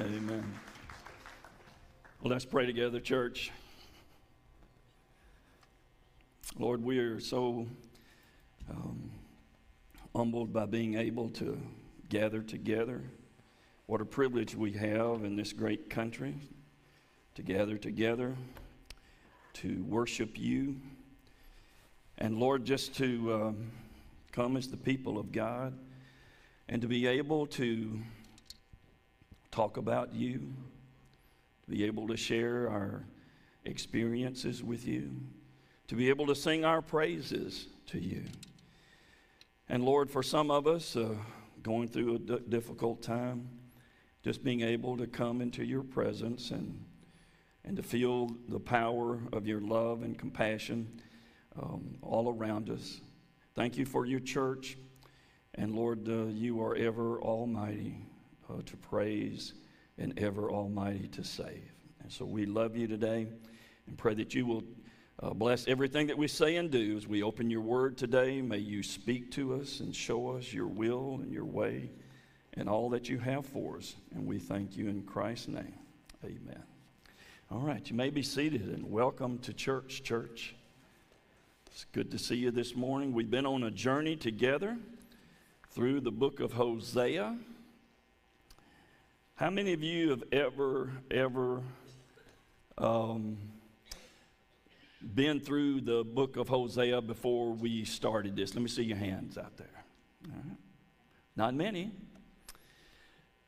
Amen. Well, let's pray together, church. Lord, we are so um, humbled by being able to gather together. What a privilege we have in this great country to gather together, to worship you, and Lord, just to um, come as the people of God and to be able to talk about you, to be able to share our experiences with you, to be able to sing our praises to you. And Lord, for some of us uh, going through a d- difficult time, just being able to come into your presence and, and to feel the power of your love and compassion um, all around us. Thank you for your church. And Lord, uh, you are ever almighty uh, to praise and ever almighty to save. And so we love you today and pray that you will uh, bless everything that we say and do as we open your word today. May you speak to us and show us your will and your way and all that you have for us. And we thank you in Christ's name. Amen. All right, you may be seated and welcome to church, church. It's good to see you this morning. We've been on a journey together through the book of Hosea. How many of you have ever, ever um, been through the book of Hosea before we started this? Let me see your hands out there. Not many.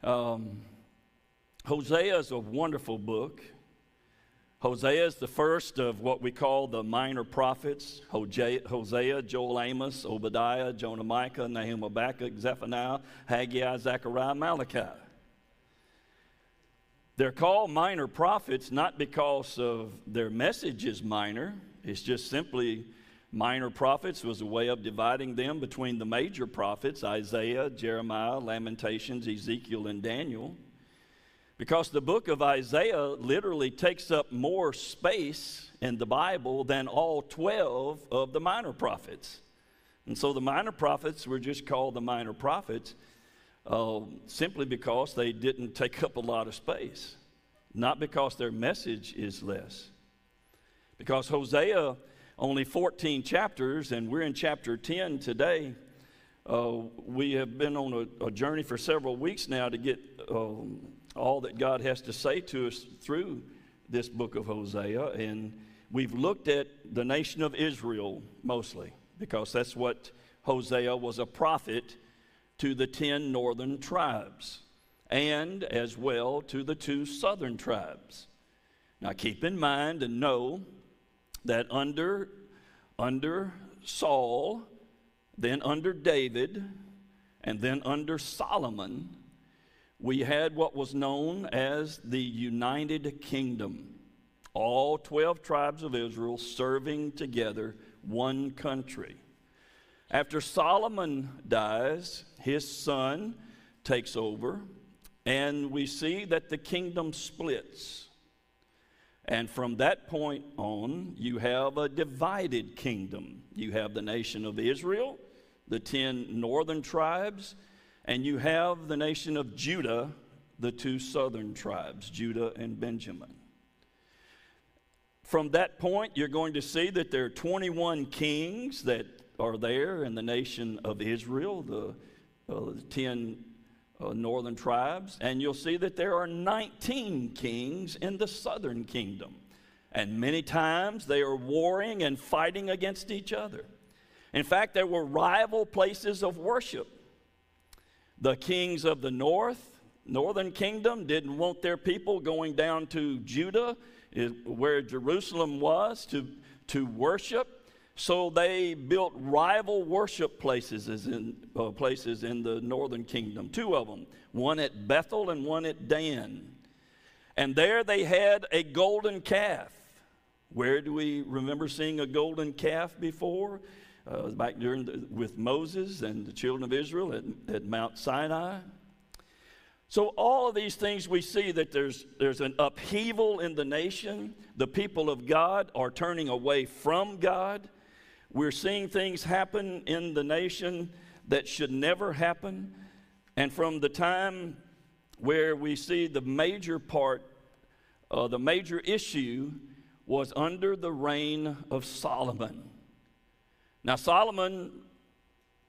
Um, Hosea is a wonderful book. Hosea is the first of what we call the minor prophets Hosea, Joel, Amos, Obadiah, Jonah, Micah, Nahum, Habakkuk, Zephaniah, Haggai, Zechariah, Malachi. They're called minor prophets not because of their message is minor, it's just simply minor prophets was a way of dividing them between the major prophets Isaiah, Jeremiah, Lamentations, Ezekiel, and Daniel. Because the book of Isaiah literally takes up more space in the Bible than all 12 of the minor prophets. And so the minor prophets were just called the minor prophets uh, simply because they didn't take up a lot of space, not because their message is less. Because Hosea, only 14 chapters, and we're in chapter 10 today. Uh, we have been on a, a, journey for several weeks now to get um, all that God has to say to us through this book of Hosea. And we've looked at the nation of Israel mostly, because that's what Hosea was a prophet to the 10 northern tribes and as well to the two southern tribes. Now keep in mind and know that under, under Saul, then under David, and then under Solomon, we had what was known as the United Kingdom. All 12 tribes of Israel serving together, one country. After Solomon dies, his son takes over, and we see that the kingdom splits. And from that point on, you have a divided kingdom. You have the nation of Israel, the 10 northern tribes, and you have the nation of Judah, the two southern tribes, Judah and Benjamin. From that point, you're going to see that there are 21 kings that are there in the nation of Israel, the, uh, the 10 uh, northern tribes, and you'll see that there are 19 kings in the southern kingdom. And many times they are warring and fighting against each other. In fact, there were rival places of worship. The kings of the north, northern kingdom, didn't want their people going down to Judah, where Jerusalem was, to, to worship. So they built rival worship places in, uh, places in the northern kingdom, two of them, one at Bethel and one at Dan. And there they had a golden calf. Where do we remember seeing a golden calf before? Uh, back during the, with Moses and the children of Israel at, at Mount Sinai. So, all of these things we see that there's, there's an upheaval in the nation. The people of God are turning away from God. We're seeing things happen in the nation that should never happen. And from the time where we see the major part, uh, the major issue was under the reign of Solomon. Now, Solomon,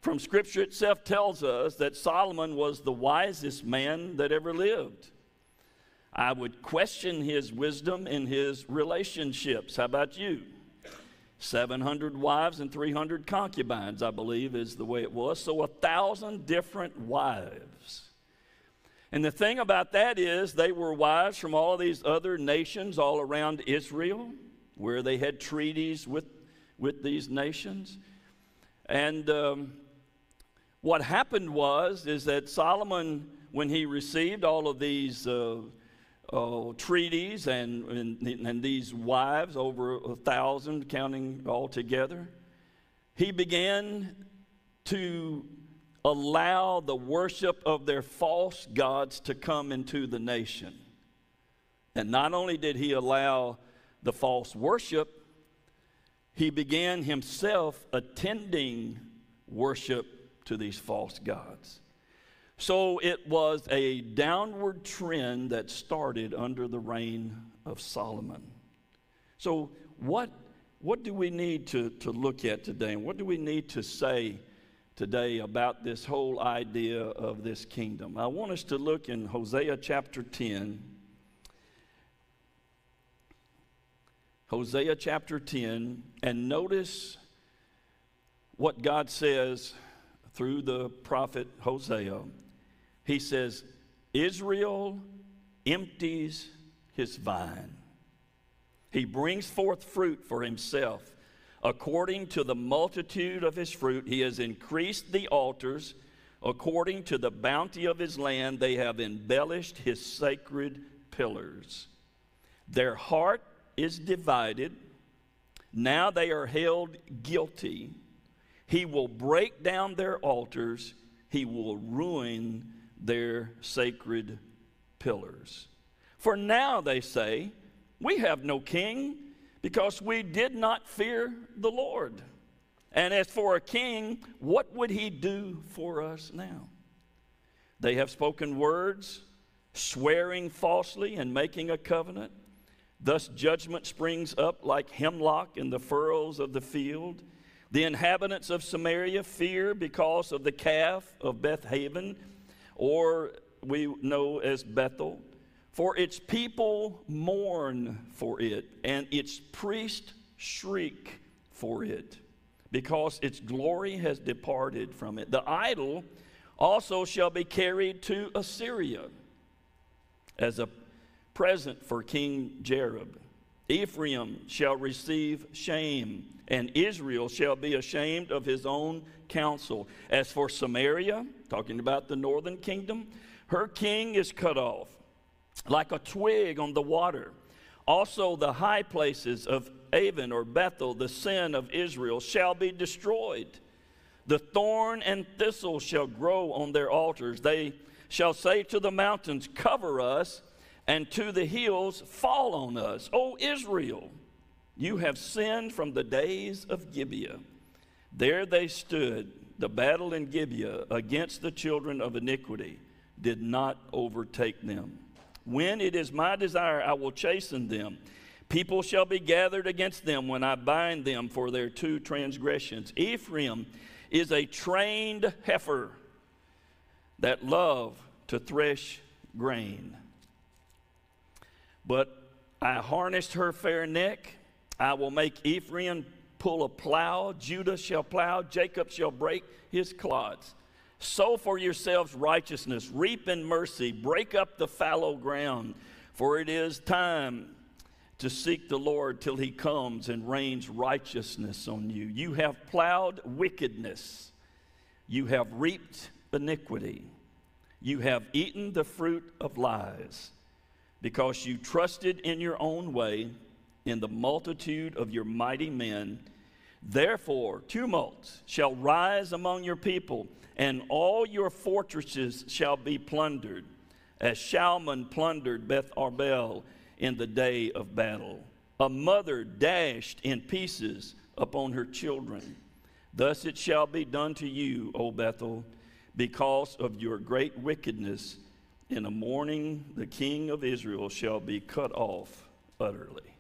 from Scripture itself, tells us that Solomon was the wisest man that ever lived. I would question his wisdom in his relationships. How about you? 700 wives and 300 concubines, I believe, is the way it was. So, a thousand different wives. And the thing about that is, they were wives from all of these other nations all around Israel, where they had treaties with, with these nations. And um, what happened was, is that Solomon, when he received all of these uh, uh, treaties and, and, and these wives, over a thousand counting all together, he began to allow the worship of their false gods to come into the nation. And not only did he allow the false worship, he began himself attending worship to these false gods. So it was a downward trend that started under the reign of Solomon. So, what, what do we need to, to look at today? And what do we need to say today about this whole idea of this kingdom? I want us to look in Hosea chapter 10. Hosea chapter 10, and notice what God says through the prophet Hosea he says, Israel empties his vine. He brings forth fruit for himself. According to the multitude of his fruit, he has increased the altars. According to the bounty of his land, they have embellished his sacred pillars. Their heart is divided. Now they are held guilty. He will break down their altars, he will ruin their sacred pillars. For now, they say, we have no king because we did not fear the Lord. And as for a king, what would he do for us now? They have spoken words, swearing falsely and making a covenant. Thus, judgment springs up like hemlock in the furrows of the field. The inhabitants of Samaria fear because of the calf of Bethaven or we know as Bethel. For its people mourn for it, and its priests shriek for it, because its glory has departed from it. The idol also shall be carried to Assyria as a present for King Jareb. Ephraim shall receive shame, and Israel shall be ashamed of his own counsel. As for Samaria, talking about the northern kingdom, her king is cut off like a twig on the water. Also, the high places of Aven or Bethel, the sin of Israel, shall be destroyed. The thorn and thistle shall grow on their altars. They shall say to the mountains, Cover us, and to the hills, Fall on us. O Israel, you have sinned from the days of Gibeah. There they stood the battle in Gibeah against the children of iniquity did not overtake them. When it is my desire, I will chasten them. People shall be gathered against them when I bind them for their two transgressions. Ephraim is a trained heifer that love to thresh grain. But I harnessed her fair neck. I will make Ephraim pull a plow. Judah shall plow. Jacob shall break his clods. Sow for yourselves righteousness, reap in mercy, break up the fallow ground, for it is time to seek the Lord till he comes and rains righteousness on you. You have plowed wickedness, you have reaped iniquity, you have eaten the fruit of lies, because you trusted in your own way in the multitude of your mighty men. Therefore, tumults shall rise among your people, and all your fortresses shall be plundered, as Shalman plundered Beth Arbel in the day of battle. A mother dashed in pieces upon her children. Thus it shall be done to you, O Bethel, because of your great wickedness in the morning the king of Israel shall be cut off utterly.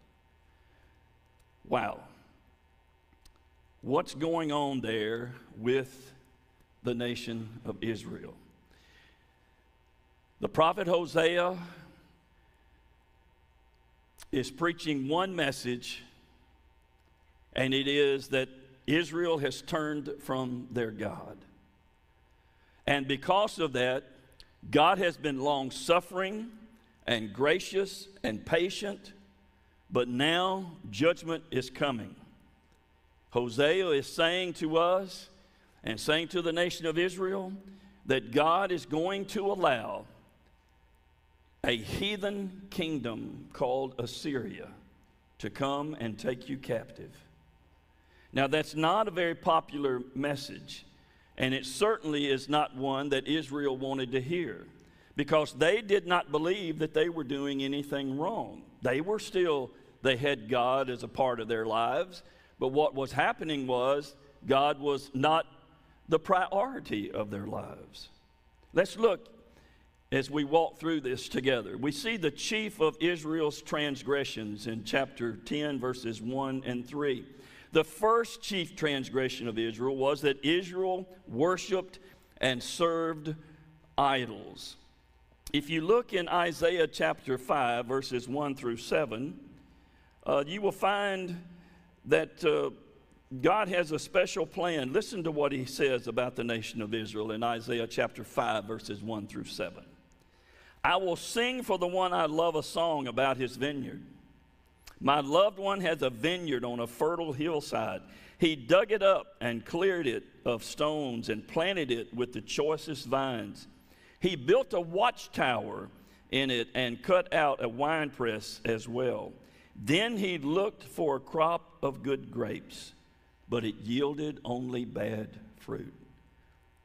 Wow. What's going on there with the nation of Israel? The prophet Hosea is preaching one message, and it is that Israel has turned from their God. And because of that, God has been long suffering and gracious and patient, but now judgment is coming. Hosea is saying to us and saying to the nation of Israel that God is going to allow a heathen kingdom called Assyria to come and take you captive. Now, that's not a very popular message, and it certainly is not one that Israel wanted to hear because they did not believe that they were doing anything wrong. They were still, they had God as a part of their lives, but what was happening was God was not the priority of their lives. Let's look as we walk through this together. We see the chief of Israel's transgressions in chapter 10, verses 1 and 3. The first chief transgression of Israel was that Israel worshiped and served idols. If you look in Isaiah chapter 5, verses 1 through 7, uh, you will find that uh, God has a special plan. Listen to what he says about the nation of Israel in Isaiah chapter 5, verses 1 through 7. I will sing for the one I love a song about his vineyard. My loved one has a vineyard on a fertile hillside. He dug it up and cleared it of stones and planted it with the choicest vines. He built a watchtower in it and cut out a winepress as well. Then he looked for a crop of good grapes, but it yielded only bad fruit.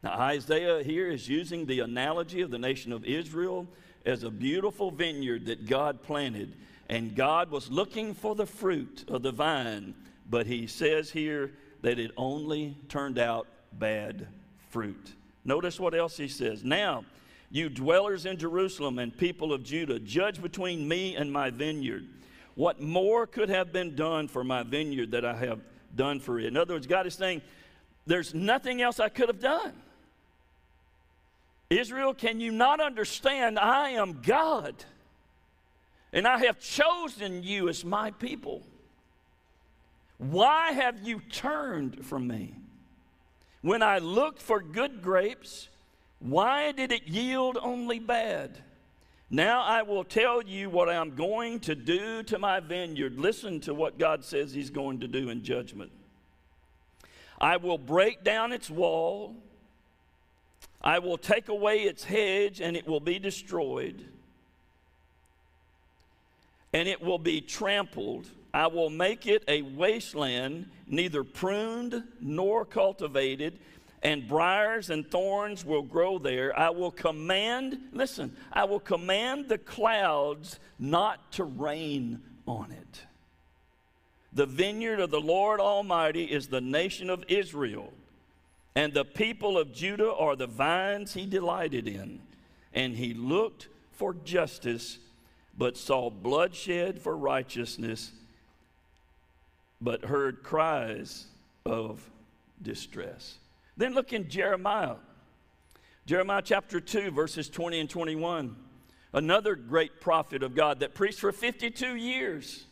Now, Isaiah here is using the analogy of the nation of Israel as a beautiful vineyard that God planted, and God was looking for the fruit of the vine, but he says here that it only turned out bad fruit. Notice what else he says. Now, you dwellers in Jerusalem and people of Judah, judge between me and my vineyard. What more could have been done for my vineyard that I have done for it? In other words, God is saying, there's nothing else I could have done. Israel, can you not understand? I am God, and I have chosen you as my people. Why have you turned from me? When I looked for good grapes, why did it yield only bad? Now I will tell you what I'm going to do to my vineyard. Listen to what God says He's going to do in judgment. I will break down its wall I will take away its hedge, and it will be destroyed, and it will be trampled. I will make it a wasteland, neither pruned nor cultivated, and briars and thorns will grow there. I will command, listen, I will command the clouds not to rain on it. The vineyard of the Lord Almighty is the nation of Israel. And the people of Judah are the vines he delighted in. And he looked for justice, but saw bloodshed for righteousness, but heard cries of distress. Then look in Jeremiah. Jeremiah chapter 2, verses 20 and 21. Another great prophet of God that preached for 52 years.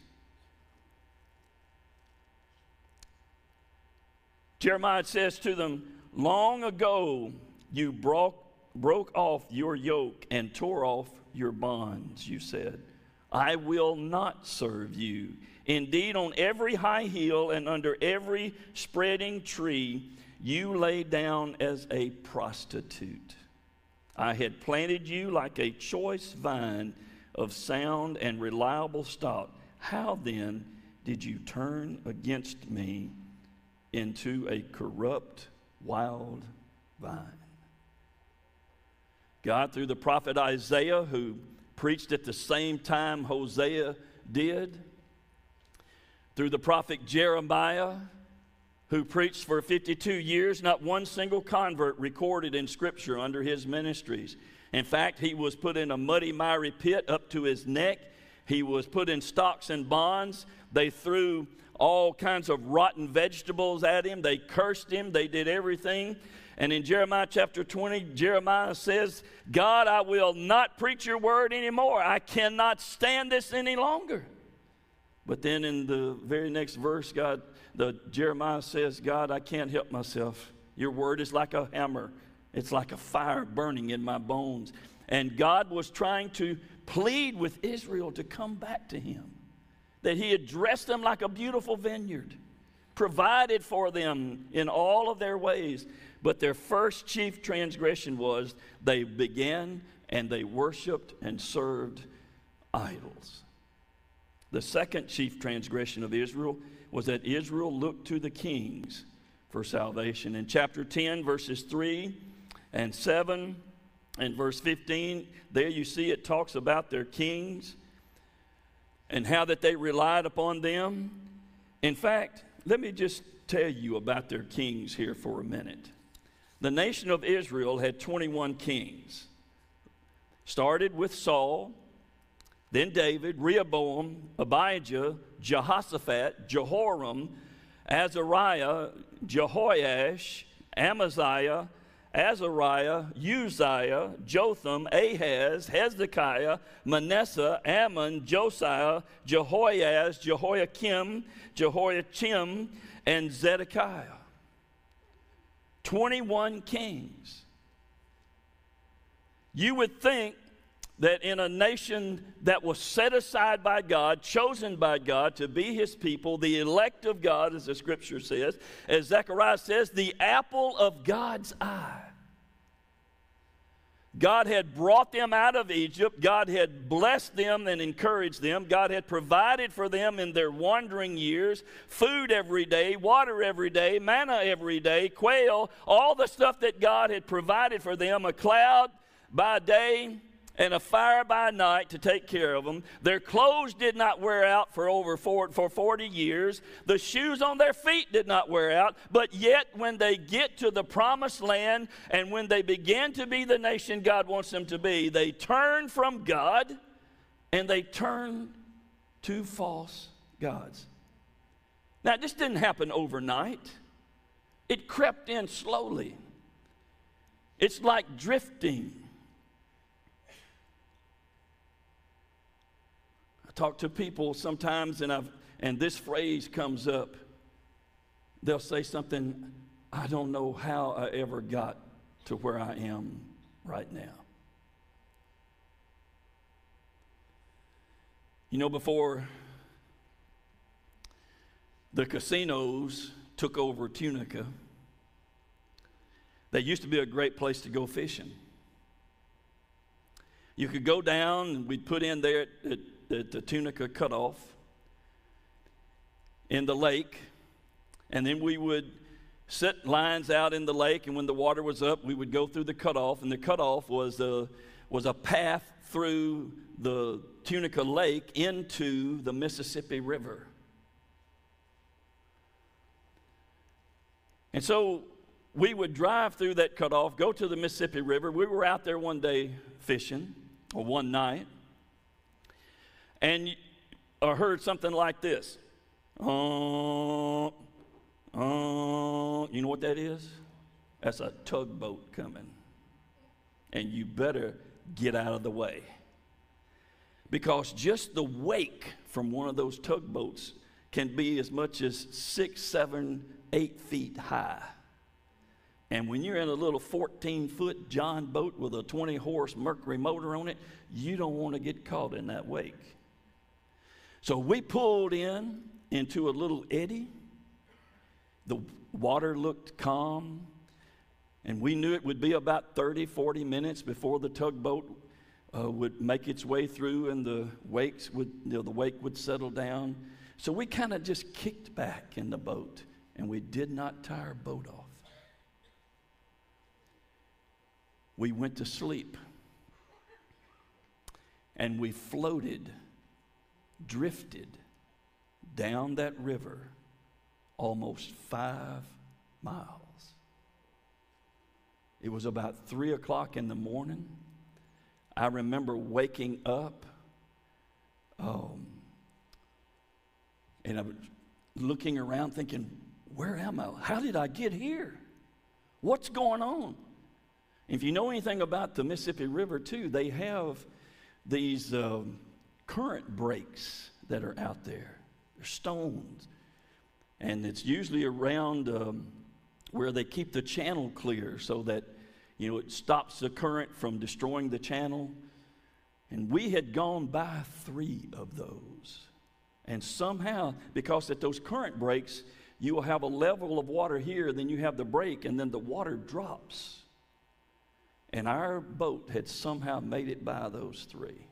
Jeremiah says to them, Long ago you broke, broke off your yoke and tore off your bonds, you said. I will not serve you. Indeed, on every high hill and under every spreading tree, you lay down as a prostitute. I had planted you like a choice vine of sound and reliable stock. How then did you turn against me into a corrupt, wild vine. God, through the prophet Isaiah, who preached at the same time Hosea did, through the prophet Jeremiah, who preached for 52 years, not one single convert recorded in Scripture under his ministries. In fact, he was put in a muddy, miry pit up to his neck. He was put in stocks and bonds. They threw all kinds of rotten vegetables at him. They cursed him. They did everything. And in Jeremiah chapter 20, Jeremiah says, God, I will not preach your word anymore. I cannot stand this any longer. But then in the very next verse, God, the Jeremiah says, God, I can't help myself. Your word is like a hammer. It's like a fire burning in my bones. And God was trying to plead with Israel to come back to him. That he had dressed them like a beautiful vineyard, provided for them in all of their ways. But their first chief transgression was they began and they worshiped and served idols. The second chief transgression of Israel was that Israel looked to the kings for salvation. In chapter 10, verses 3 and 7 and verse 15, there you see it talks about their kings and how that they relied upon them. In fact, let me just tell you about their kings here for a minute. The nation of Israel had 21 kings. Started with Saul, then David, Rehoboam, Abijah, Jehoshaphat, Jehoram, Azariah, Jehoash, Amaziah, Azariah, Uzziah, Jotham, Ahaz, Hezekiah, Manasseh, Amon, Josiah, Jehoiaz, Jehoiakim, Jehoiachim, and Zedekiah. 21 kings. You would think that in a nation that was set aside by God, chosen by God to be his people, the elect of God, as the scripture says, as Zechariah says, the apple of God's eye. God had brought them out of Egypt. God had blessed them and encouraged them. God had provided for them in their wandering years food every day, water every day, manna every day, quail, all the stuff that God had provided for them a cloud by day and a fire by night to take care of them. Their clothes did not wear out for over four, for 40 years. The shoes on their feet did not wear out. But yet, when they get to the promised land and when they begin to be the nation God wants them to be, they turn from God and they turn to false gods. Now, this didn't happen overnight, it crept in slowly. It's like drifting. Talk to people sometimes and I've and this phrase comes up. They'll say something, I don't know how I ever got to where I am right now. You know, before the casinos took over Tunica, they used to be a great place to go fishing. You could go down, and we'd put in there at, at the, the Tunica cutoff in the lake, and then we would set lines out in the lake, and when the water was up, we would go through the cutoff, and the cutoff was a, was a path through the Tunica Lake into the Mississippi River. And so we would drive through that cutoff, go to the Mississippi River. We were out there one day fishing, or one night, and I heard something like this. Uh, uh, you know what that is? That's a tugboat coming. And you better get out of the way. Because just the wake from one of those tugboats can be as much as six, seven, eight feet high. And when you're in a little 14 foot John boat with a 20 horse Mercury motor on it, you don't want to get caught in that wake. So we pulled in into a little eddy. The water looked calm, and we knew it would be about 30, 40 minutes before the tugboat uh, would make its way through and the wakes would, you know, the wake would settle down. So we kind of just kicked back in the boat and we did not tie our boat off. We went to sleep and we floated drifted down that river almost five miles. It was about three o'clock in the morning. I remember waking up um, and I was looking around thinking, where am I? How did I get here? What's going on? If you know anything about the Mississippi River, too, they have these um, current breaks that are out there. They're stones. And it's usually around um, where they keep the channel clear so that, you know, it stops the current from destroying the channel. And we had gone by three of those. And somehow, because at those current breaks, you will have a level of water here, then you have the break, and then the water drops. And our boat had somehow made it by those three.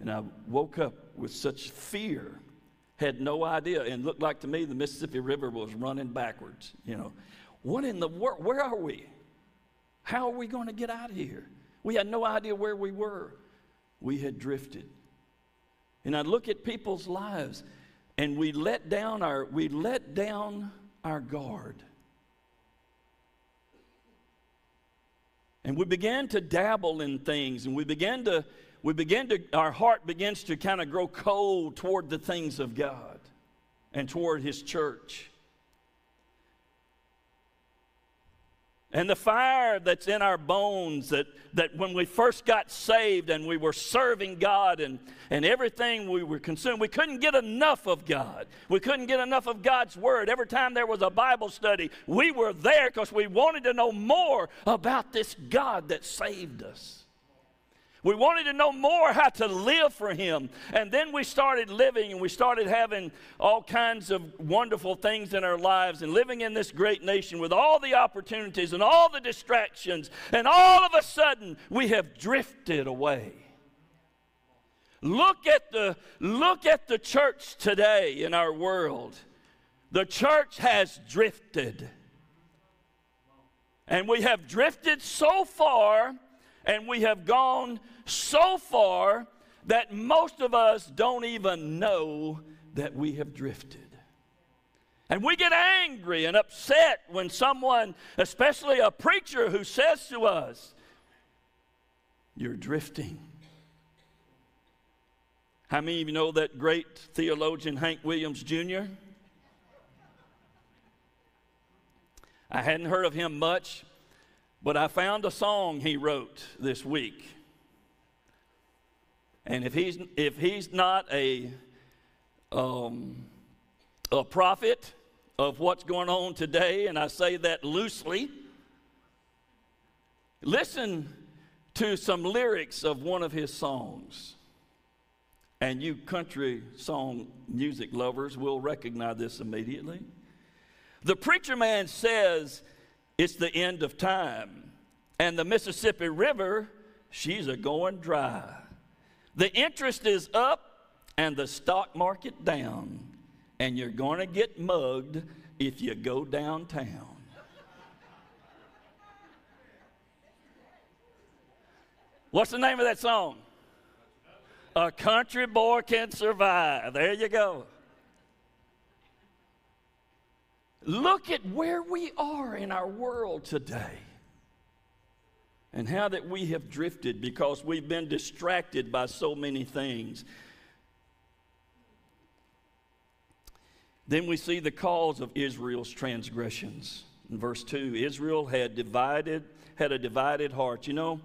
And I woke up with such fear, had no idea, and looked like to me the Mississippi River was running backwards. You know, what in the world? Where are we? How are we going to get out of here? We had no idea where we were. We had drifted. And I look at people's lives, and we let down our we let down our guard. And we began to dabble in things, and we began to, we began to, our heart begins to kind of grow cold toward the things of God and toward His church. And the fire that's in our bones that, that when we first got saved and we were serving God and, and everything we were consumed, we couldn't get enough of God. We couldn't get enough of God's Word. Every time there was a Bible study, we were there because we wanted to know more about this God that saved us. We wanted to know more how to live for Him. And then we started living and we started having all kinds of wonderful things in our lives and living in this great nation with all the opportunities and all the distractions. And all of a sudden, we have drifted away. Look at the, look at the church today in our world. The church has drifted. And we have drifted so far and we have gone so far that most of us don't even know that we have drifted. And we get angry and upset when someone, especially a preacher, who says to us, You're drifting. How many of you know that great theologian Hank Williams Jr.? I hadn't heard of him much, but I found a song he wrote this week. And if he's, if he's not a, um, a prophet of what's going on today, and I say that loosely, listen to some lyrics of one of his songs. And you country song music lovers will recognize this immediately. The preacher man says, it's the end of time. And the Mississippi River, she's a going dry. The interest is up and the stock market down. And you're going to get mugged if you go downtown. What's the name of that song? A country boy can survive. There you go. Look at where we are in our world today and how that we have drifted because we've been distracted by so many things. Then we see the cause of Israel's transgressions. In verse 2, Israel had divided, had a divided heart. You know,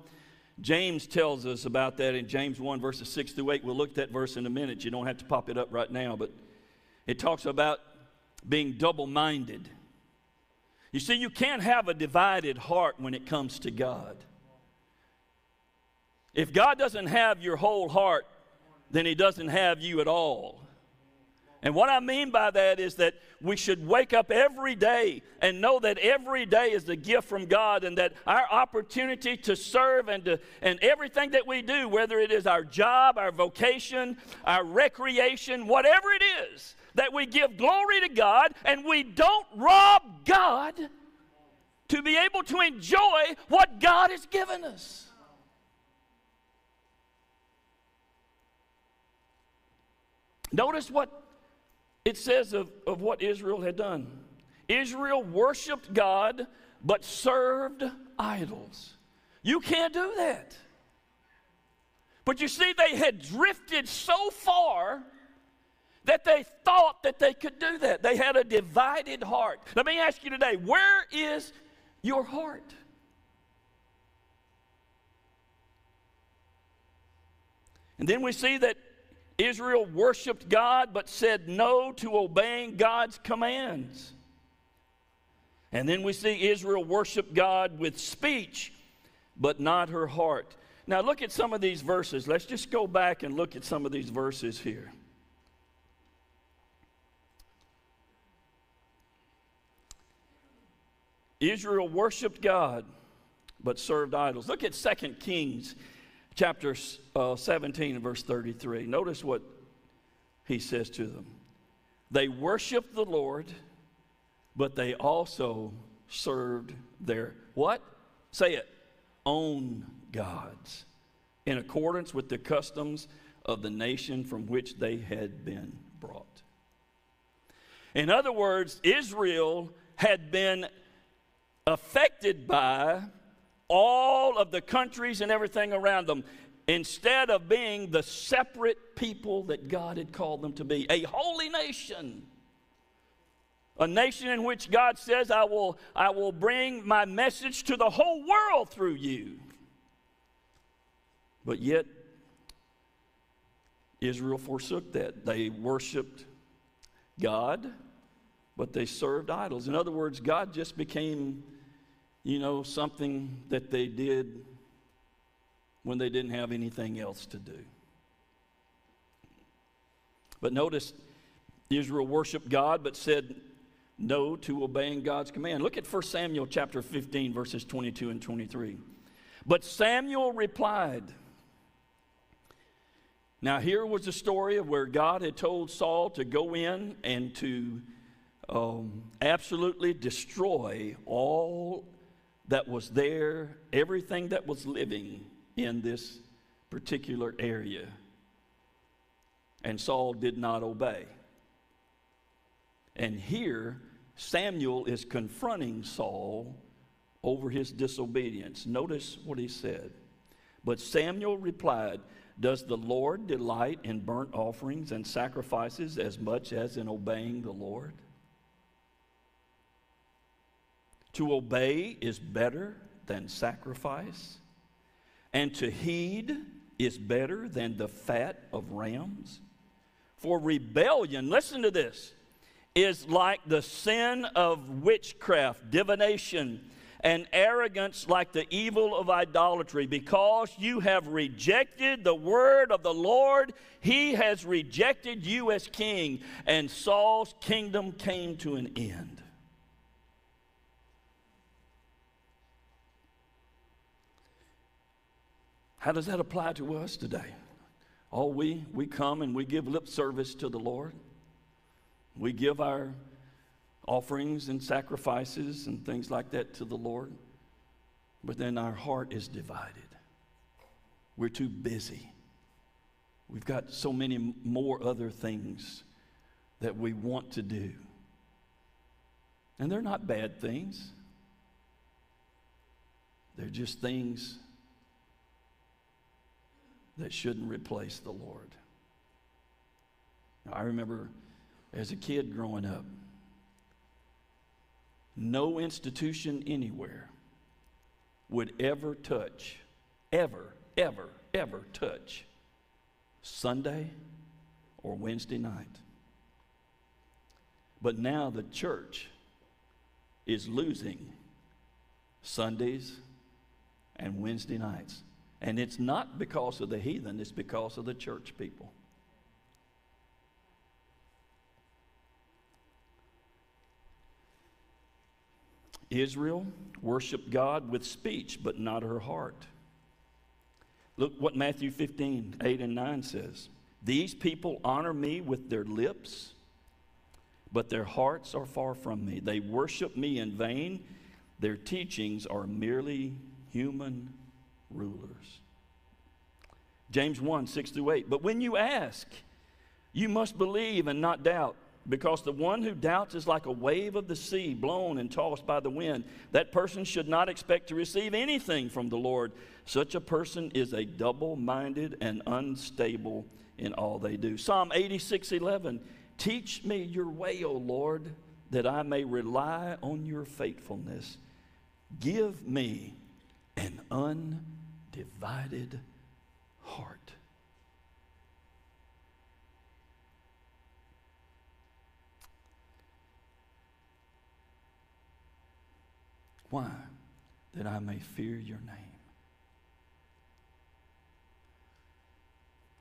James tells us about that in James 1, verses 6 through 8. We'll look at that verse in a minute. You don't have to pop it up right now, but it talks about being double minded. You see, you can't have a divided heart when it comes to God. If God doesn't have your whole heart, then He doesn't have you at all. And what I mean by that is that we should wake up every day and know that every day is a gift from God and that our opportunity to serve and, to, and everything that we do, whether it is our job, our vocation, our recreation, whatever it is, that we give glory to God and we don't rob God to be able to enjoy what God has given us. Notice what it says of, of what Israel had done. Israel worshiped God but served idols. You can't do that. But you see, they had drifted so far that they thought that they could do that. They had a divided heart. Let me ask you today where is your heart? And then we see that Israel worshiped God but said no to obeying God's commands. And then we see Israel worship God with speech but not her heart. Now, look at some of these verses. Let's just go back and look at some of these verses here. Israel worshiped God but served idols. Look at 2 Kings chapter uh, 17 verse 33. Notice what he says to them. They worshiped the Lord, but they also served their what? Say it. Own gods in accordance with the customs of the nation from which they had been brought. In other words, Israel had been affected by all of the countries and everything around them instead of being the separate people that God had called them to be, a holy nation. A nation in which God says, I will, I will bring my message to the whole world through you. But yet, Israel forsook that. They worshiped God, but they served idols. In other words, God just became you know, something that they did when they didn't have anything else to do. But notice, Israel worshiped God but said no to obeying God's command. Look at 1 Samuel chapter 15, verses 22 and 23. But Samuel replied, Now, here was the story of where God had told Saul to go in and to um, absolutely destroy all that was there, everything that was living in this particular area. And Saul did not obey. And here, Samuel is confronting Saul over his disobedience. Notice what he said. But Samuel replied, Does the Lord delight in burnt offerings and sacrifices as much as in obeying the Lord? To obey is better than sacrifice, and to heed is better than the fat of rams. For rebellion, listen to this, is like the sin of witchcraft, divination, and arrogance like the evil of idolatry. Because you have rejected the word of the Lord, he has rejected you as king, and Saul's kingdom came to an end. How does that apply to us today? Oh, we, we come and we give lip service to the Lord. We give our offerings and sacrifices and things like that to the Lord. But then our heart is divided. We're too busy. We've got so many more other things that we want to do. And they're not bad things, they're just things that shouldn't replace the Lord. I remember as a kid growing up, no institution anywhere would ever touch, ever, ever, ever touch Sunday or Wednesday night. But now the church is losing Sundays and Wednesday nights. And it's not because of the heathen, it's because of the church people. Israel worshiped God with speech, but not her heart. Look what Matthew 15, 8 and 9 says. These people honor me with their lips, but their hearts are far from me. They worship me in vain. Their teachings are merely human rulers. James 1 6 through 8. But when you ask, you must believe and not doubt, because the one who doubts is like a wave of the sea blown and tossed by the wind. That person should not expect to receive anything from the Lord. Such a person is a double minded and unstable in all they do. Psalm 86 11. Teach me your way, O Lord, that I may rely on your faithfulness. Give me an undivided heart. Why? That I may fear your name.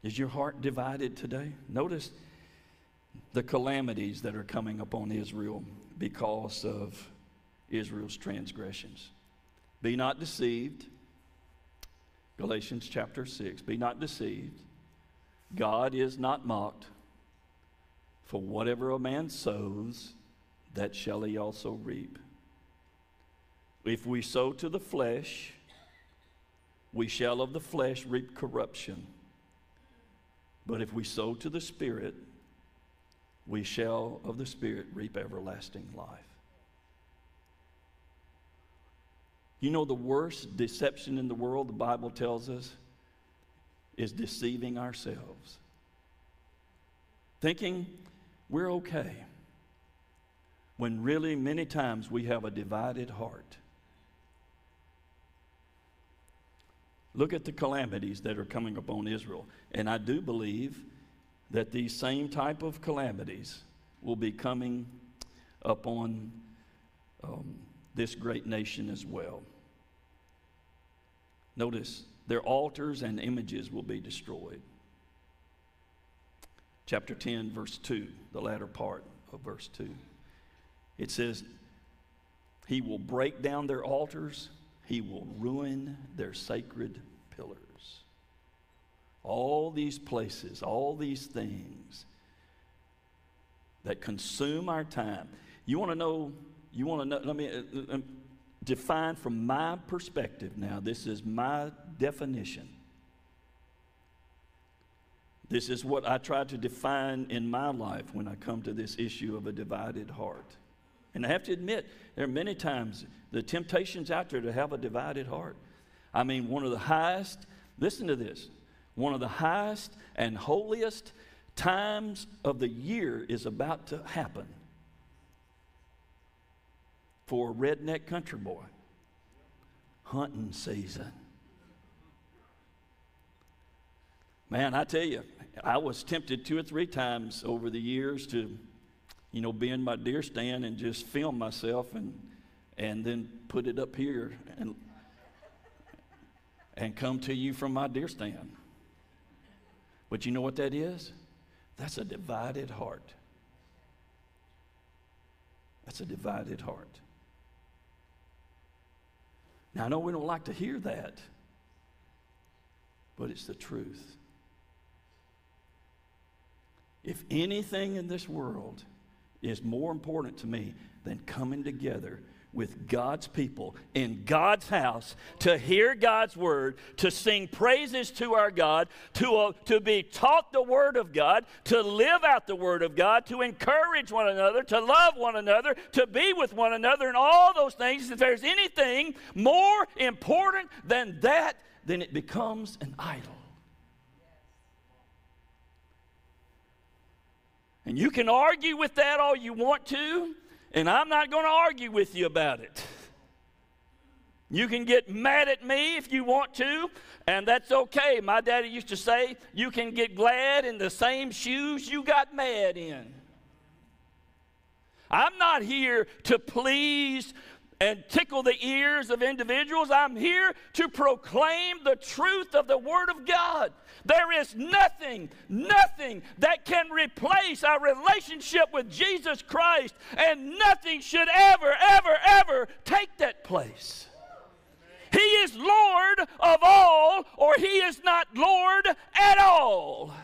Is your heart divided today? Notice the calamities that are coming upon Israel because of Israel's transgressions. Be not deceived. Galatians chapter 6. Be not deceived. God is not mocked. For whatever a man sows, that shall he also reap. If we sow to the flesh, we shall of the flesh reap corruption. But if we sow to the Spirit, we shall of the Spirit reap everlasting life. You know, the worst deception in the world, the Bible tells us, is deceiving ourselves. Thinking we're okay, when really many times we have a divided heart. Look at the calamities that are coming upon Israel. And I do believe that these same type of calamities will be coming upon um, this great nation as well. Notice their altars and images will be destroyed. Chapter 10, verse 2, the latter part of verse 2. It says, He will break down their altars he will ruin their sacred pillars. All these places, all these things that consume our time. You want to know, you want to know, let me uh, uh, um, uh, uh, define from my perspective now. This is my definition. This is what I try to define in my life when I come to this issue of a divided heart. And I have to admit, there are many times the temptation's out there to have a divided heart. I mean, one of the highest, listen to this, one of the highest and holiest times of the year is about to happen for a redneck country boy hunting season. Man, I tell you, I was tempted two or three times over the years to you know, be in my deer stand and just film myself and, and then put it up here and, and come to you from my deer stand. But you know what that is? That's a divided heart. That's a divided heart. Now, I know we don't like to hear that, but it's the truth. If anything in this world is more important to me than coming together with God's people in God's house to hear God's word, to sing praises to our God, to, uh, to be taught the word of God, to live out the word of God, to encourage one another, to love one another, to be with one another, and all those things. If there's anything more important than that, then it becomes an idol. And you can argue with that all you want to, and I'm not going to argue with you about it. You can get mad at me if you want to, and that's okay. My daddy used to say, You can get glad in the same shoes you got mad in. I'm not here to please and tickle the ears of individuals. I'm here to proclaim the truth of the Word of God. There is nothing, nothing that can replace our relationship with Jesus Christ, and nothing should ever, ever, ever take that place. He is Lord of all, or He is not Lord at all.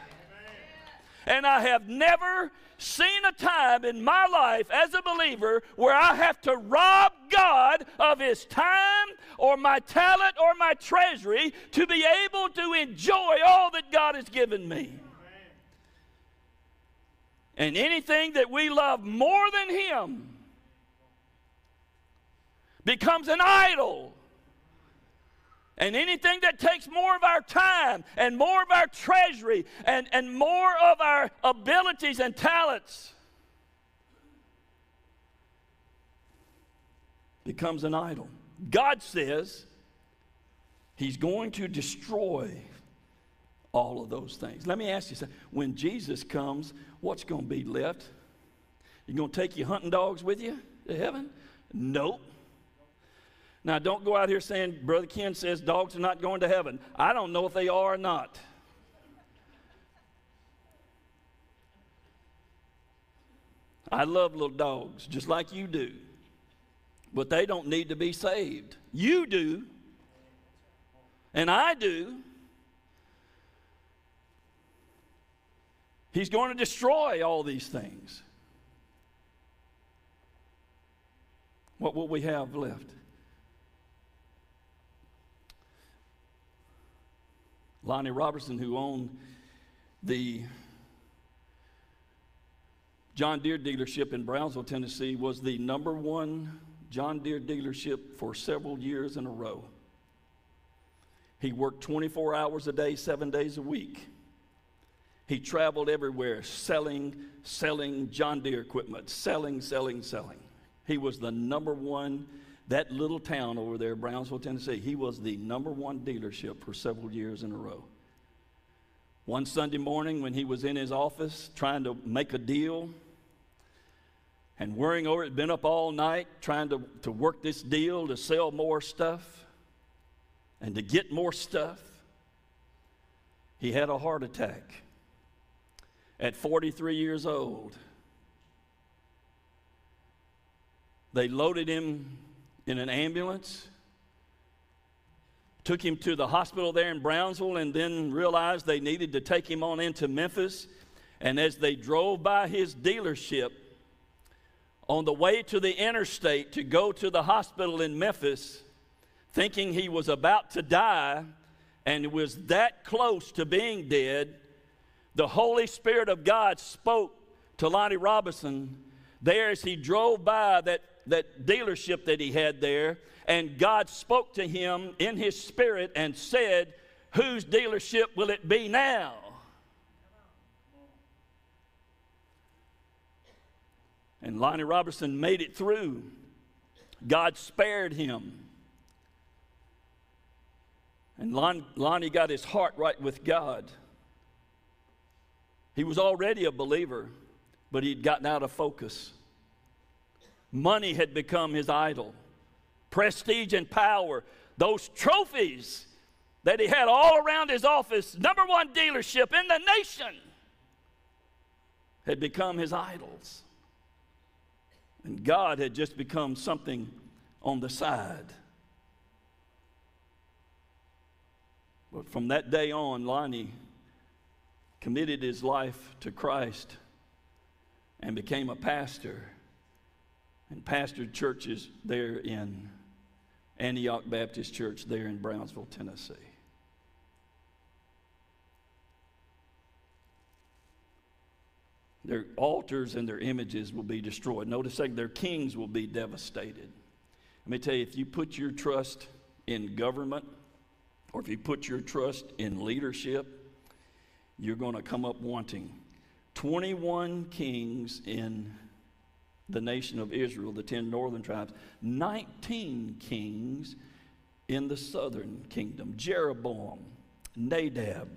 And I have never seen a time in my life as a believer where I have to rob God of His time or my talent or my treasury to be able to enjoy all that God has given me. And anything that we love more than Him becomes an idol. And anything that takes more of our time and more of our treasury and, and more of our abilities and talents becomes an idol. God says He's going to destroy all of those things. Let me ask you something. When Jesus comes, what's going to be left? You going to take your hunting dogs with you to heaven? Nope. Now, don't go out here saying, Brother Ken says dogs are not going to heaven. I don't know if they are or not. I love little dogs, just like you do. But they don't need to be saved. You do. And I do. He's going to destroy all these things. What will we have left? Lonnie Robertson, who owned the John Deere dealership in Brownsville, Tennessee, was the number one John Deere dealership for several years in a row. He worked 24 hours a day, seven days a week. He traveled everywhere selling, selling John Deere equipment, selling, selling, selling. He was the number one that little town over there, Brownsville, Tennessee, he was the number one dealership for several years in a row. One Sunday morning, when he was in his office trying to make a deal and worrying over it, been up all night trying to, to work this deal to sell more stuff and to get more stuff, he had a heart attack at 43 years old. They loaded him in an ambulance, took him to the hospital there in Brownsville, and then realized they needed to take him on into Memphis. And as they drove by his dealership on the way to the interstate to go to the hospital in Memphis, thinking he was about to die and was that close to being dead, the Holy Spirit of God spoke to Lonnie Robinson there as he drove by that that dealership that he had there, and God spoke to him in his spirit and said, Whose dealership will it be now? And Lonnie Robertson made it through. God spared him. And Lon, Lonnie got his heart right with God. He was already a believer, but he'd gotten out of focus. Money had become his idol. Prestige and power, those trophies that he had all around his office, number one dealership in the nation, had become his idols. And God had just become something on the side. But from that day on, Lonnie committed his life to Christ and became a pastor and pastored churches there in Antioch Baptist Church there in Brownsville, Tennessee. Their altars and their images will be destroyed. Notice their kings will be devastated. Let me tell you, if you put your trust in government or if you put your trust in leadership, you're going to come up wanting. 21 kings in the nation of Israel, the 10 northern tribes, 19 kings in the southern kingdom. Jeroboam, Nadab,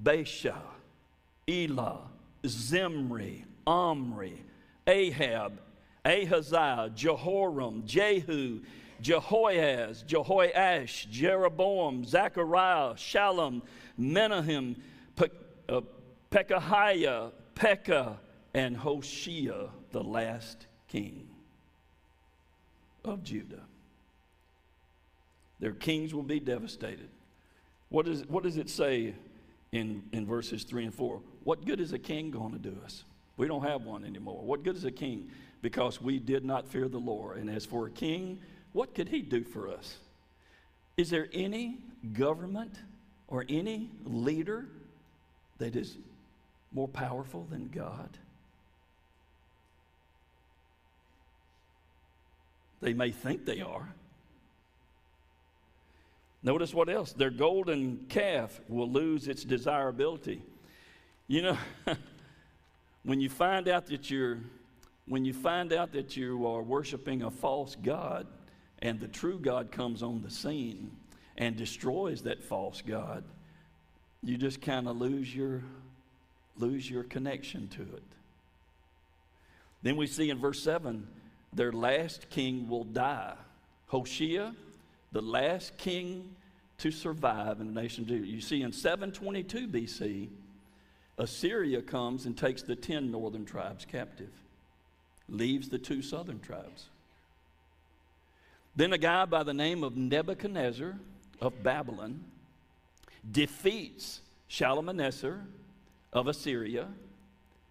Baasha, Elah, Zimri, Omri, Ahab, Ahaziah, Jehoram, Jehu, Jehoahaz, Jehoiash, Jeroboam, Zechariah, Shallum, Menahem, Pe- uh, Pekahiah, Pekah, and Hoshea the last king of Judah. Their kings will be devastated. What, is, what does it say in, in verses 3 and 4? What good is a king going to do us? We don't have one anymore. What good is a king? Because we did not fear the Lord. And as for a king, what could he do for us? Is there any government or any leader that is more powerful than God? They may think they are. Notice what else? Their golden calf will lose its desirability. You know, when you find out that you're when you find out that you are worshiping a false god and the true God comes on the scene and destroys that false god, you just kind of lose your lose your connection to it. Then we see in verse 7 their last king will die. Hoshea, the last king to survive in the nation of Judah. You see, in 722 BC, Assyria comes and takes the 10 northern tribes captive, leaves the two southern tribes. Then a guy by the name of Nebuchadnezzar of Babylon defeats Shalmaneser of Assyria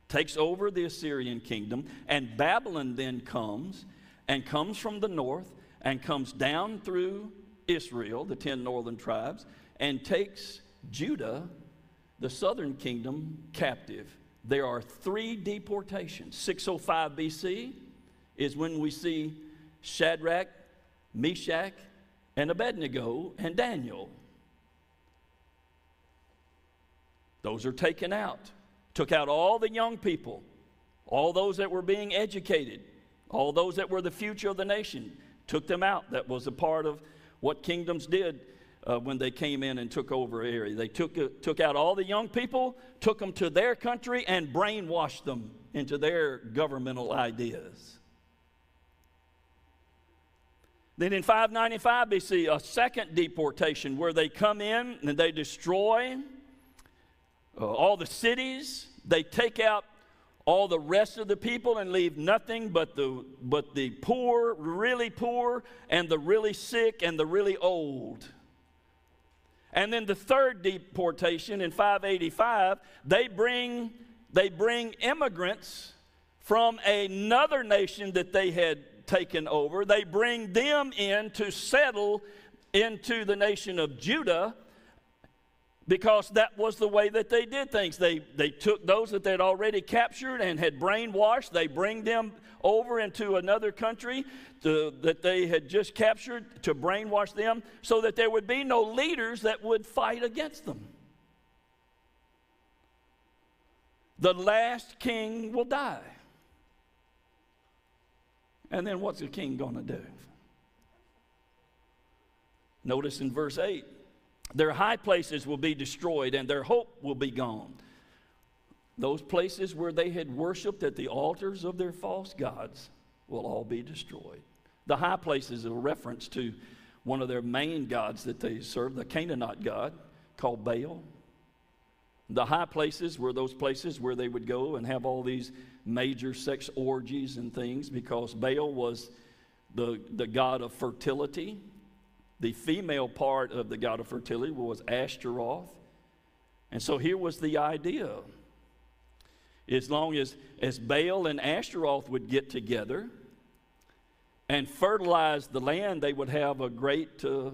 takes over the Assyrian kingdom, and Babylon then comes and comes from the north and comes down through Israel, the 10 northern tribes, and takes Judah, the southern kingdom, captive. There are three deportations. 605 BC is when we see Shadrach, Meshach, and Abednego and Daniel. Those are taken out took out all the young people, all those that were being educated, all those that were the future of the nation, took them out. That was a part of what kingdoms did uh, when they came in and took over an area. They took, uh, took out all the young people, took them to their country, and brainwashed them into their governmental ideas. Then in 595 BC, a second deportation where they come in and they destroy uh, all the cities. They take out all the rest of the people and leave nothing but the, but the poor, really poor, and the really sick and the really old. And then the third deportation in 585, they bring, they bring immigrants from another nation that they had taken over. They bring them in to settle into the nation of Judah because that was the way that they did things. They, they took those that they'd already captured and had brainwashed, they bring them over into another country to, that they had just captured to brainwash them so that there would be no leaders that would fight against them. The last king will die. And then what's the king going to do? Notice in verse 8 their high places will be destroyed and their hope will be gone. Those places where they had worshiped at the altars of their false gods will all be destroyed. The high places is a reference to one of their main gods that they served, the Canaanite god called Baal. The high places were those places where they would go and have all these major sex orgies and things because Baal was the, the god of fertility the female part of the god of fertility was Ashtaroth. And so here was the idea. As long as, as Baal and Ashtaroth would get together and fertilize the land, they would have a great, uh,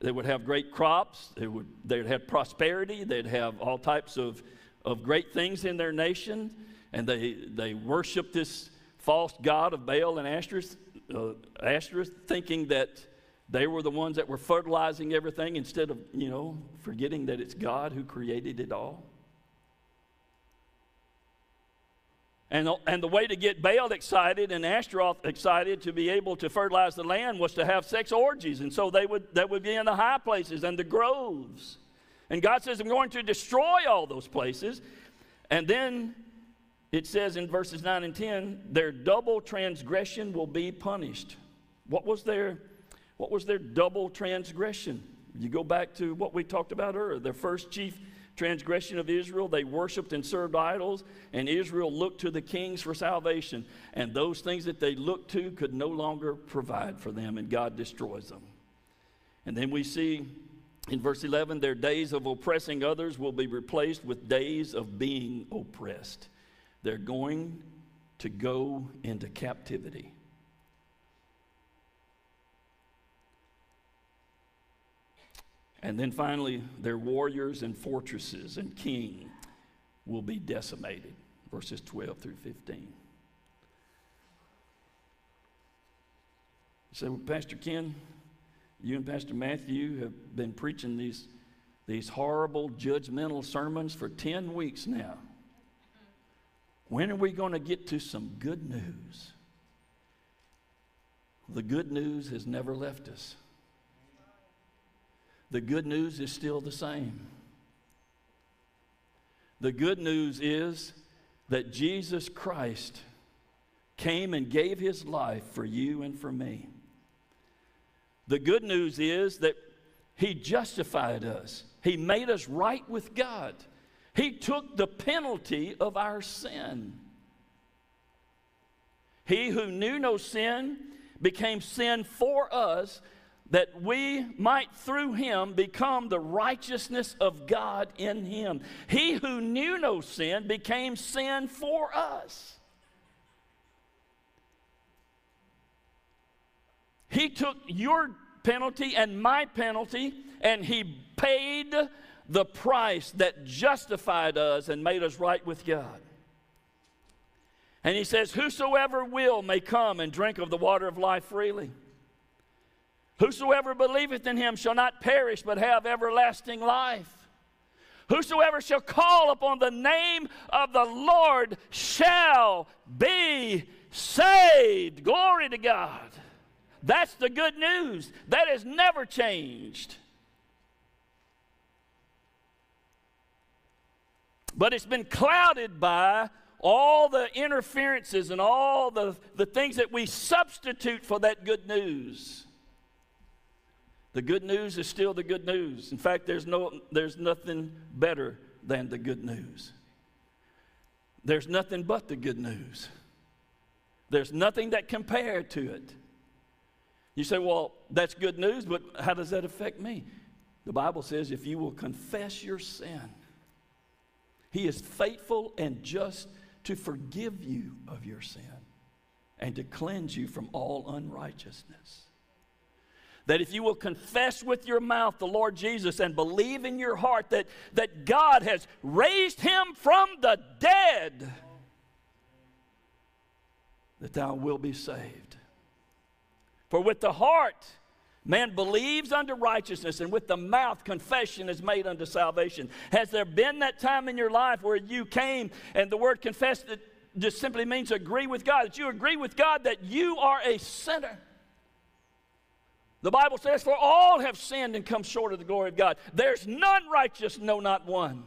they would have great crops. They would, they'd have prosperity. They'd have all types of, of great things in their nation. And they, they worship this false god of Baal and Ashtaroth, uh, thinking that they were the ones that were fertilizing everything instead of, you know, forgetting that it's God who created it all. And, and the way to get Baal excited and Ashtaroth excited to be able to fertilize the land was to have sex orgies. And so they would, they would be in the high places and the groves. And God says, I'm going to destroy all those places. And then it says in verses 9 and 10, their double transgression will be punished. What was their what was their double transgression? You go back to what we talked about earlier. Their first chief transgression of Israel, they worshiped and served idols, and Israel looked to the kings for salvation. And those things that they looked to could no longer provide for them, and God destroys them. And then we see in verse 11 their days of oppressing others will be replaced with days of being oppressed. They're going to go into captivity. And then finally, their warriors and fortresses and king will be decimated. Verses 12 through 15. So, Pastor Ken, you and Pastor Matthew have been preaching these, these horrible, judgmental sermons for 10 weeks now. When are we going to get to some good news? The good news has never left us. The good news is still the same. The good news is that Jesus Christ came and gave his life for you and for me. The good news is that he justified us, he made us right with God. He took the penalty of our sin. He who knew no sin became sin for us that we might through him become the righteousness of God in him. He who knew no sin became sin for us. He took your penalty and my penalty and he paid the price that justified us and made us right with God. And he says, Whosoever will may come and drink of the water of life freely. Whosoever believeth in him shall not perish, but have everlasting life. Whosoever shall call upon the name of the Lord shall be saved. Glory to God. That's the good news. That has never changed. But it's been clouded by all the interferences and all the, the things that we substitute for that good news. The good news is still the good news. In fact, there's, no, there's nothing better than the good news. There's nothing but the good news. There's nothing that compared to it. You say, well, that's good news, but how does that affect me? The Bible says if you will confess your sin, He is faithful and just to forgive you of your sin and to cleanse you from all unrighteousness that if you will confess with your mouth the Lord Jesus and believe in your heart that, that God has raised him from the dead, that thou will be saved. For with the heart man believes unto righteousness, and with the mouth confession is made unto salvation. Has there been that time in your life where you came and the word confess just simply means agree with God, that you agree with God that you are a sinner? The Bible says, For all have sinned and come short of the glory of God. There's none righteous, no, not one.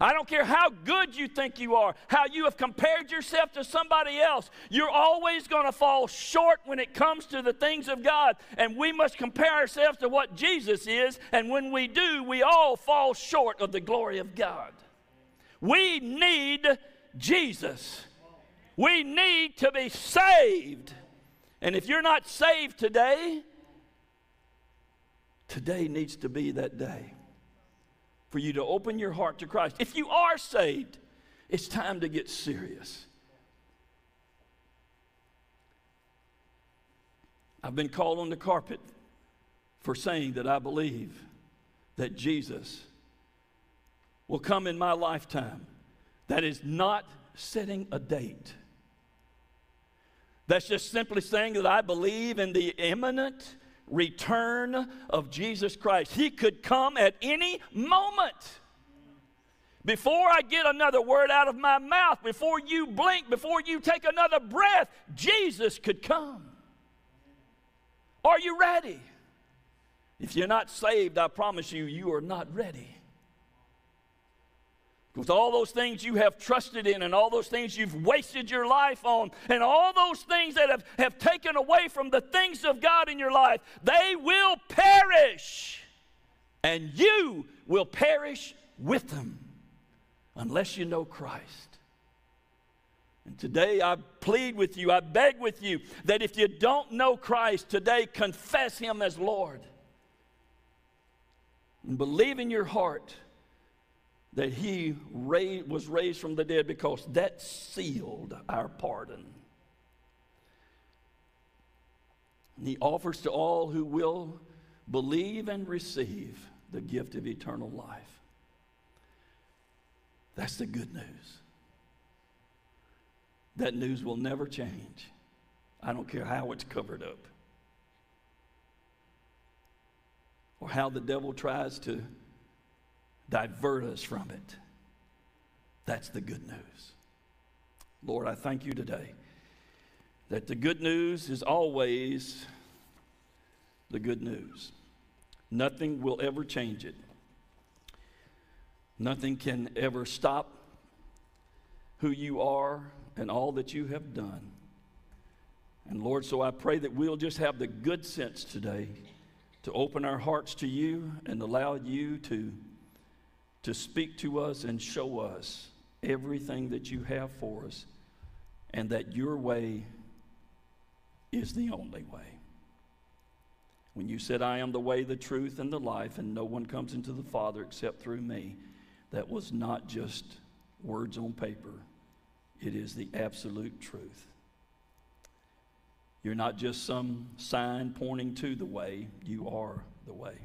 I don't care how good you think you are, how you have compared yourself to somebody else, you're always going to fall short when it comes to the things of God. And we must compare ourselves to what Jesus is, and when we do, we all fall short of the glory of God. We need Jesus. We need to be saved. And if you're not saved today, Today needs to be that day for you to open your heart to Christ. If you are saved, it's time to get serious. I've been called on the carpet for saying that I believe that Jesus will come in my lifetime. That is not setting a date. That's just simply saying that I believe in the imminent return of Jesus Christ. He could come at any moment. Before I get another word out of my mouth, before you blink, before you take another breath, Jesus could come. Are you ready? If you're not saved, I promise you, you are not ready with all those things you have trusted in and all those things you've wasted your life on and all those things that have, have taken away from the things of God in your life, they will perish. And you will perish with them unless you know Christ. And today I plead with you, I beg with you that if you don't know Christ today, confess Him as Lord. And believe in your heart that he was raised from the dead because that sealed our pardon. he offers to all who will believe and receive the gift of eternal life. That's the good news. That news will never change. I don't care how it's covered up or how the devil tries to divert us from it. That's the good news. Lord, I thank you today that the good news is always the good news. Nothing will ever change it. Nothing can ever stop who you are and all that you have done. And Lord, so I pray that we'll just have the good sense today to open our hearts to you and allow you to, to speak to us and show us everything that you have for us, and that your way is the only way. When you said, I am the way, the truth, and the life, and no one comes into the Father except through me, that was not just words on paper, it is the absolute truth. You're not just some sign pointing to the way, you are the way.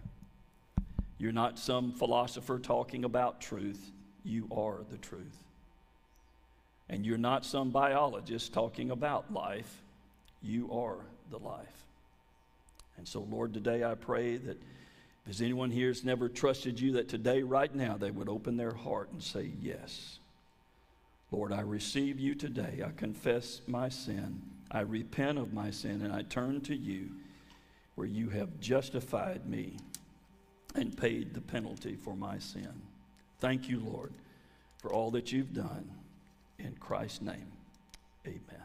You're not some philosopher talking about truth, you are the truth. And you're not some biologist talking about life, you are the life. And so, Lord, today I pray that if there's anyone here who's never trusted you, that today, right now, they would open their heart and say, Yes. Lord, I receive you today. I confess my sin. I repent of my sin, and I turn to you where you have justified me and paid the penalty for my sin. Thank you, Lord, for all that you've done. In Christ's name, amen.